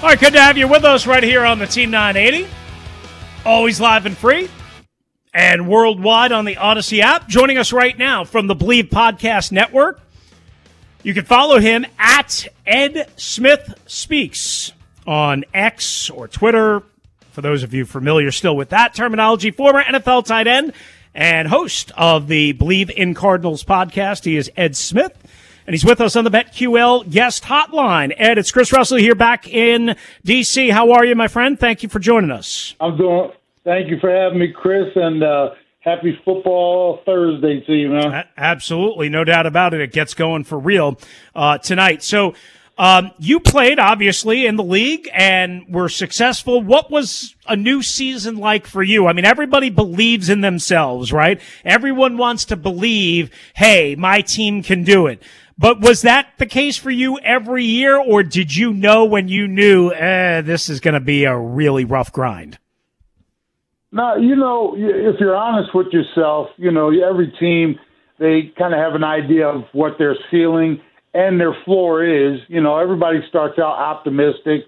All right, good to have you with us right here on the Team 980. Always live and free and worldwide on the Audacy app. Joining us right now from the Bleav Podcast Network. You can follow him at Ed Smith Speaks on X or Twitter. For those of you familiar still with that terminology, former NFL tight end and host of the Bleav in Cardinals podcast. He is Ed Smith and he's with us on the BetQL guest hotline. Ed, it's Chris Russell here back in D.C. How are you, my friend? Thank you for joining us. I'm doing. Thank you for having me, Chris, and uh, happy football Thursday to you, man. Absolutely, no doubt about it. It gets going for real uh, tonight. So. Um, you played obviously in the league and were successful. What was a new season like for you? I mean, everybody believes in themselves, right? Everyone wants to believe, hey, my team can do it. But was that the case for you every year, or did you know when you knew eh, this is going to be a really rough grind? No, you know, if you're honest with yourself, you know, every team they kind of have an idea of what their ceiling and their floor is. You know, everybody starts out optimistic.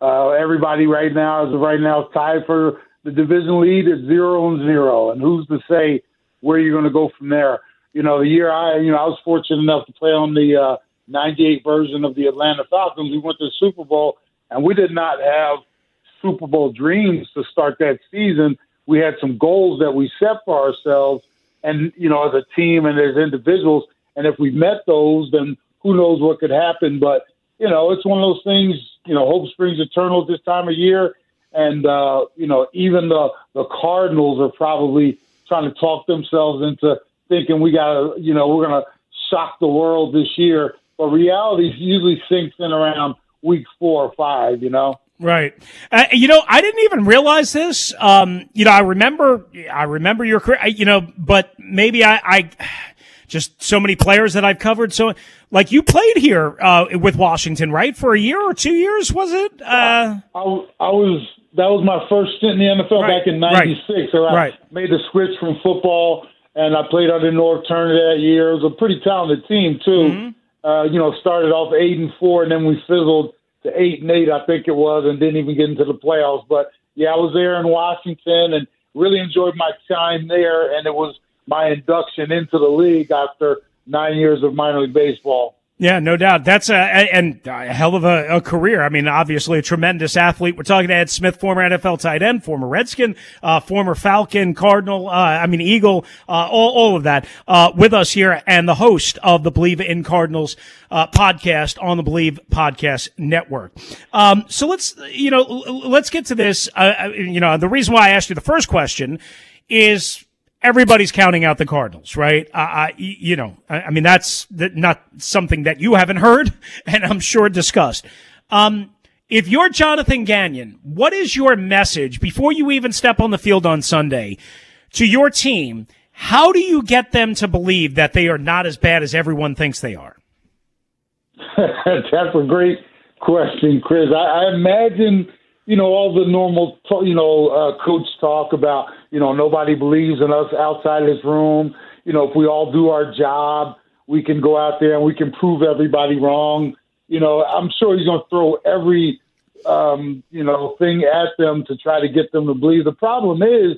Uh, everybody right now is right now tied for the division lead at zero and zero, and who's to say where you're going to go from there? You know, the year I, you know, I was fortunate enough to play on the uh, 98 version of the Atlanta Falcons. We went to the Super Bowl, and we did not have Super Bowl dreams to start that season. We had some goals that we set for ourselves, and, you know, as a team and as individuals. And if we met those, then who knows what could happen. But, you know, it's one of those things, you know, hope springs eternal this time of year. And, uh, you know, even the, the Cardinals are probably trying to talk themselves into thinking we got to, you know, we're going to shock the world this year. But reality usually sinks in around week four or five, you know? Right. Uh, you know, I didn't even realize this. Um, you know, I remember, I remember your career, you know, but maybe I, I, just so many players that I've covered. So, like you played here uh, with Washington, right, for a year or two years, was it? Uh, I, I was that was my first stint in the NFL right, back in '96. Right, so I right. made the switch from football and I played under Norv Turner that year. It was a pretty talented team too. Mm-hmm. Uh, you know, started off eight and four, and then we fizzled to eight and eight, I think it was, and didn't even get into the playoffs. But yeah, I was there in Washington and really enjoyed my time there, and it was my induction into the league after nine years of minor league baseball. Yeah, no doubt. That's a and a hell of a, a, career. I mean, obviously a tremendous athlete. We're talking to Ed Smith, former NFL tight end, former Redskin, uh, former Falcon, Cardinal. Uh, I mean, Eagle. Uh, all, all of that uh, with us here, and the host of the Bleav in Cardinals uh, podcast on the Bleav Podcast Network. Um, so let's you know let's get to this. Uh, you know, the reason why I asked you the first question is everybody's counting out the Cardinals, right? Uh, you know, I, I mean, that's not something that you haven't heard and I'm sure discussed. Um, if you're Jonathan Gannon, what is your message before you even step on the field on Sunday to your team? How do you get them to believe that they are not as bad as everyone thinks they are? That's a great question, Chris. I, I imagine you know, all the normal, you know, uh, coach talk about, you know, nobody believes in us outside this room. You know, if we all do our job, we can go out there and we can prove everybody wrong. You know, I'm sure he's going to throw every, um, you know, thing at them to try to get them to believe. The problem is,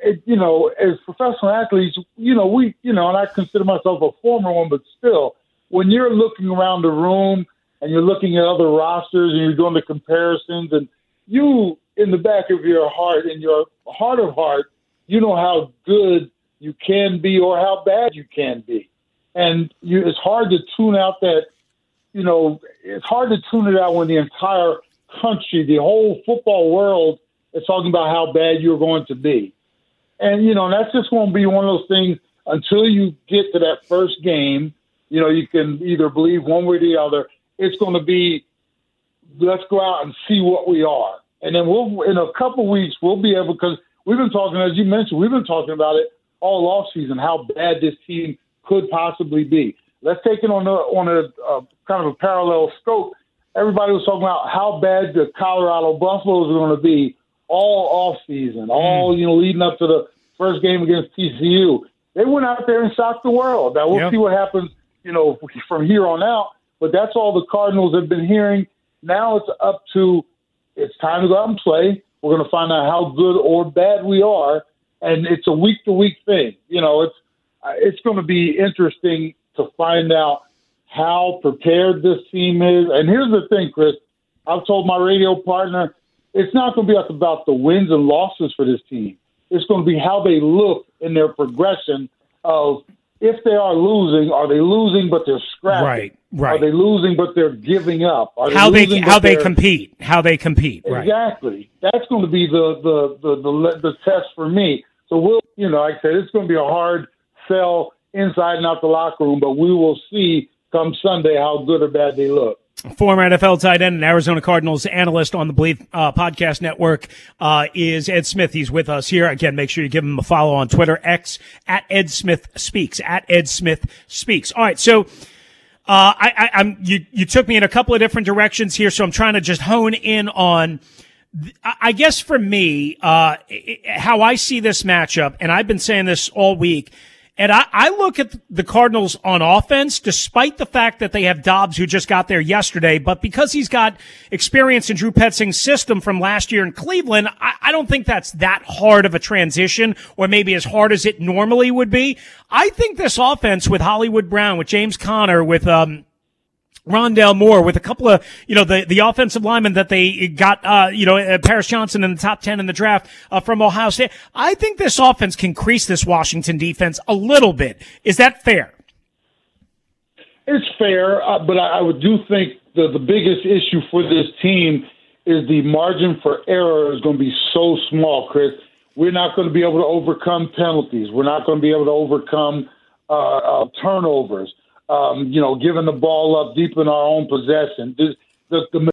it, you know, as professional athletes, you know, we, you know, and I consider myself a former one, but still, when you're looking around the room and you're looking at other rosters and you're doing the comparisons, and you, in the back of your heart, in your heart of heart, you know how good you can be or how bad you can be. And you, it's hard to tune out that, you know, it's hard to tune it out when the entire country, the whole football world is talking about how bad you're going to be. And, you know, that's just going to be one of those things until you get to that first game, you know, you can either believe one way or the other. It's going to be, let's go out and see what we are. And then we'll, in a couple weeks, we'll be able, because we've been talking, as you mentioned, we've been talking about it all off season, how bad this team could possibly be. Let's take it on a, on a, kind of a parallel scope. Everybody was talking about how bad the Colorado Buffaloes are going to be all off season, all mm. you know, leading up to the first game against TCU. They went out there and shocked the world. Now we'll yep. see what happens, you know, from here on out. But that's all the Cardinals have been hearing. Now it's up to it's time to go out and play. We're going to find out how good or bad we are, and it's a week to week thing. You know, it's it's going to be interesting to find out how prepared this team is. And here's the thing, Chris. I've told my radio partner it's not going to be about the wins and losses for this team. It's going to be how they look in their progression of if they are losing, are they losing but they're scrapping? Right, right. Are they losing but they're giving up? Are how they, they how they compete? How they compete? Exactly. Right. That's going to be the the, the the the test for me. So we'll, you know, like I said, it's going to be a hard sell inside and out the locker room, but we will see come Sunday how good or bad they look former NFL tight end and Arizona Cardinals analyst on the Bleav uh, Podcast Network uh, is Ed Smith. He's with us here. Again, make sure you give him a follow on Twitter, X, at Ed Smith Speaks, at Ed Smith Speaks. All right, so uh, I, I, am you, you took me in a couple of different directions here, so I'm trying to just hone in on I guess for me, uh, how I see this matchup, and I've been saying this all week, and I, I look at the Cardinals on offense, despite the fact that they have Dobbs who just got there yesterday, but because he's got experience in Drew Petzing's system from last year in Cleveland, I, I don't think that's that hard of a transition or maybe as hard as it normally would be. I think this offense with Hollywood Brown, with James Conner, with, um, Rondale Moore with a couple of, you know, the, the offensive linemen that they got, uh, you know, uh, Paris Johnson in the top 10 in the draft, uh, from Ohio State. I think this offense can crease this Washington defense a little bit. Is that fair? It's fair, uh, but I, I would do think the, the biggest issue for this team is the margin for error is going to be so small, Chris. We're not going to be able to overcome penalties. We're not going to be able to overcome uh, uh, turnovers um, you know, giving the ball up deep in our own possession. The,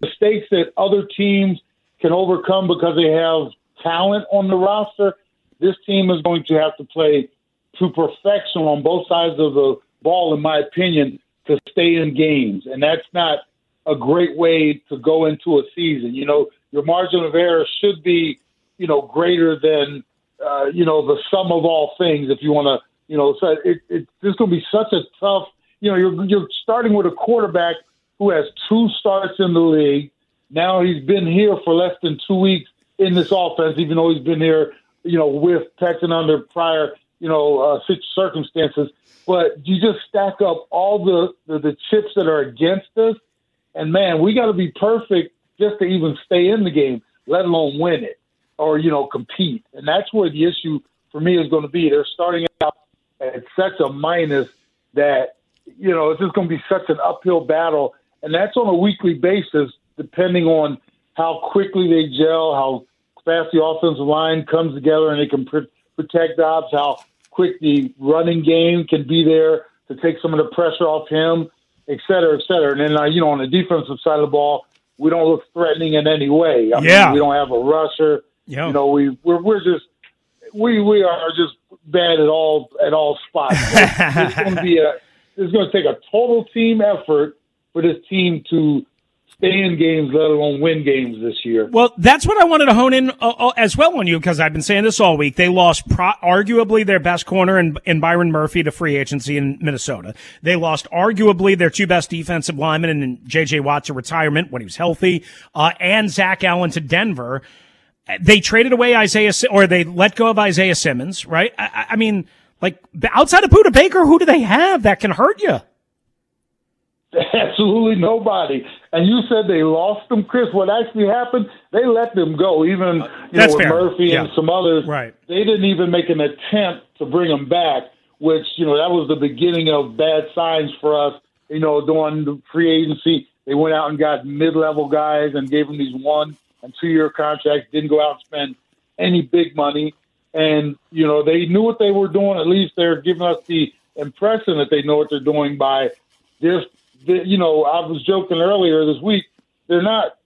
mistakes that other teams can overcome because they have talent on the roster, this team is going to have to play to perfection on both sides of the ball, in my opinion, to stay in games. And that's not a great way to go into a season. You know, your margin of error should be, you know, greater than, uh, you know, the sum of all things. If you want to, you know, so it, it, is going to be such a tough you know, you're you're starting with a quarterback who has two starts in the league. Now he's been here for less than two weeks in this offense, even though he's been here, you know, with Texan under prior, you know, uh, circumstances. But you just stack up all the, the the chips that are against us, and man, we got to be perfect just to even stay in the game, let alone win it or you know compete. And that's where the issue for me is going to be. They're starting out at such a minus that you know, it's just going to be such an uphill battle, and that's on a weekly basis, depending on how quickly they gel, how fast the offensive line comes together, and they can pr- protect Dobbs, how quick the running game can be there to take some of the pressure off him, et cetera, et cetera. And then, uh, you know, on the defensive side of the ball, we don't look threatening in any way. I yeah. Mean, we don't have a rusher. Yep. You know, we we're, we're just we we are just bad at all at all spots. it's going to be a it's going to take a total team effort for this team to stay in games, let alone win games this year. Well, that's what I wanted to hone in uh, uh, as well on you because I've been saying this all week. They lost pro- arguably their best corner in, in Byron Murphy to free agency in Minnesota. They lost arguably their two best defensive linemen in J.J. Watt to retirement when he was healthy, uh, and Zach Allen to Denver. they traded away Isaiah, or they let go of Isaiah Simmons, right? I, I mean, like outside of Budda Baker, who do they have that can hurt you? Absolutely nobody. And you said they lost them, Chris. What actually happened? They let them go. Even uh, you That's know, with fair. Murphy Yeah. and some others, Right. They didn't even make an attempt to bring them back. Which you know that was the beginning of bad signs for us. You know, during the free agency, they went out and got mid-level guys and gave them these one and two-year contracts. Didn't go out and spend any big money, and you know they knew what they were doing. At least they're giving us the impression that they know what they're doing by just you know, I was joking earlier this week. They're not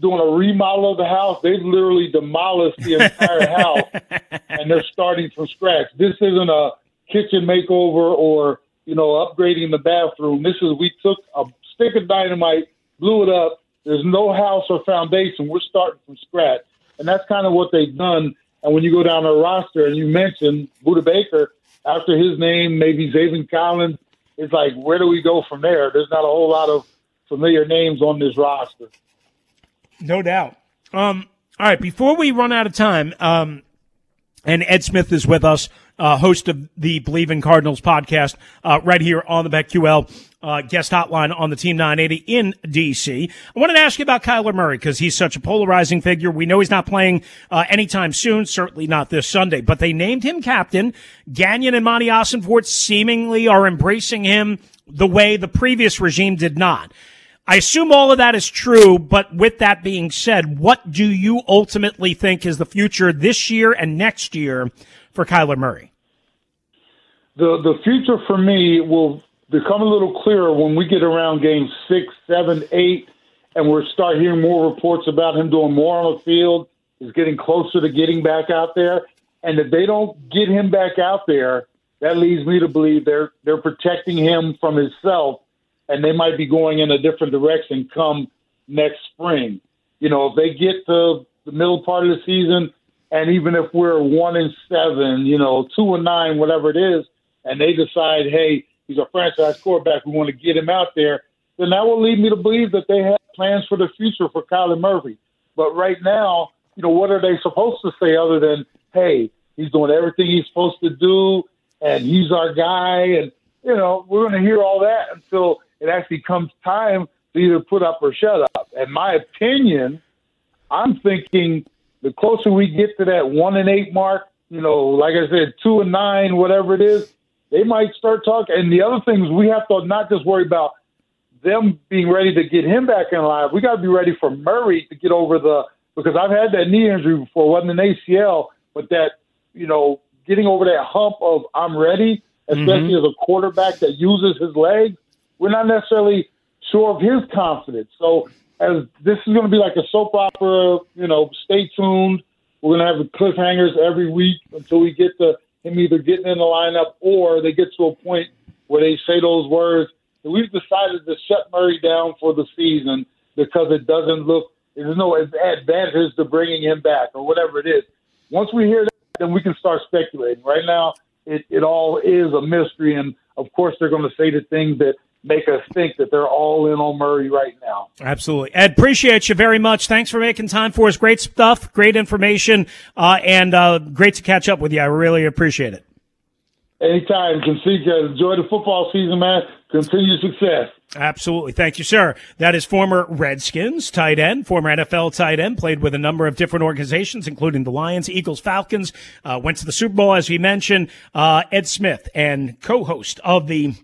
doing a remodel of the house. They've literally demolished the entire house, and they're starting from scratch. This isn't a kitchen makeover or you know upgrading the bathroom. This is we took a stick of dynamite, blew it up. There's no house or foundation. We're starting from scratch, and that's kind of what they've done. And when you go down the roster and you mention Budda Baker, after his name, maybe Zaven Collins, it's like where do we go from there? There's not a whole lot of familiar names on this roster. No doubt. Um, all right, before we run out of time, um, and Ed Smith is with us, uh, host of the Bleav in Cardinals podcast, uh, right here on the BetQL uh, guest hotline on the Team 980 in DC. I wanted to ask you about Kyler Murray because he's such a polarizing figure. We know he's not playing uh, anytime soon, certainly not this Sunday, but they named him captain. Gannon and Monti Ossenfort seemingly are embracing him the way the previous regime did not. I assume all of that is true, but with that being said, what do you ultimately think is the future this year and next year for Kyler Murray? The the future for me will become a little clearer when we get around game six, seven, eight, and we're start hearing more reports about him doing more on the field. He's getting closer to getting back out there, and if they don't get him back out there, that leads me to believe they're they're protecting him from himself, and they might be going in a different direction come next spring. You know, if they get to the middle part of the season, and even if we're one and seven, you know, two and nine, whatever it is, and they decide, hey, he's a franchise quarterback, we want to get him out there, then that will lead me to believe that they have plans for the future for Kyler Murphy. But right now, you know, what are they supposed to say other than, hey, he's doing everything he's supposed to do, and he's our guy, and you know, we're going to hear all that until it actually comes time to either put up or shut up. And my opinion, I'm thinking the closer we get to that one and eight mark, you know, like I said, two and nine, whatever it is, they might start talking. And the other thing is we have to not just worry about them being ready to get him back in line. We got to be ready for Murray to get over the because I've had that knee injury before. Wasn't an ACL, but that you know getting over that hump of I'm ready, especially mm-hmm. as a quarterback that uses his legs. We're not necessarily sure of his confidence. So as this is going to be like a soap opera, you know, stay tuned. We're going to have cliffhangers every week until we get to him either getting in the lineup or they get to a point where they say those words. We've decided to shut Murray down for the season because it doesn't look there's no advantage to bringing him back or whatever it is. Once we hear that, then we can start speculating. Right now, it, it all is a mystery, and of course, they're going to say the things that make us think that they're all in on Murray right now. Absolutely. Ed, appreciate you very much. Thanks for making time for us. Great stuff, great information, uh, and uh, great to catch up with you. I really appreciate it. Anytime. Consiga, enjoy the football season, man. Continue success. Absolutely. Thank you, sir. That is former Redskins tight end, former NFL tight end, played with a number of different organizations, including the Lions, Eagles, Falcons, uh, went to the Super Bowl, as we mentioned, uh, Ed Smith and co-host of the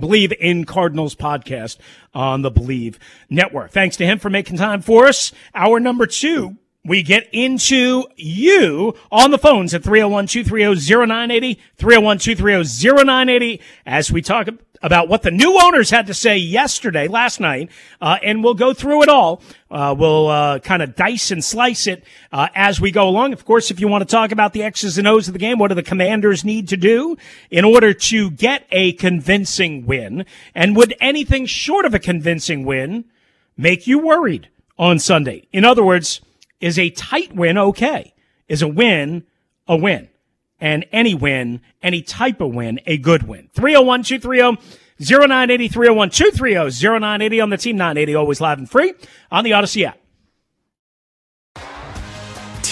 Bleav in Cardinals podcast on the Bleav Network. Thanks to him for making time for us. Hour number two. We get into you on the phones at 301-230-0980, 301-230-0980 as we talk about what the new owners had to say yesterday, last night, uh, and we'll go through it all. Uh, we'll uh, kind of dice and slice it uh, as we go along. Of course, if you want to talk about the X's and O's of the game, what do the commanders need to do in order to get a convincing win? And would anything short of a convincing win make you worried on Sunday? In other words, is a tight win okay? Is a win a win? And any win, any type of win, a good win. 301 230 0980 301 230 0980 on the Team 980, always live and free on the Audacy app.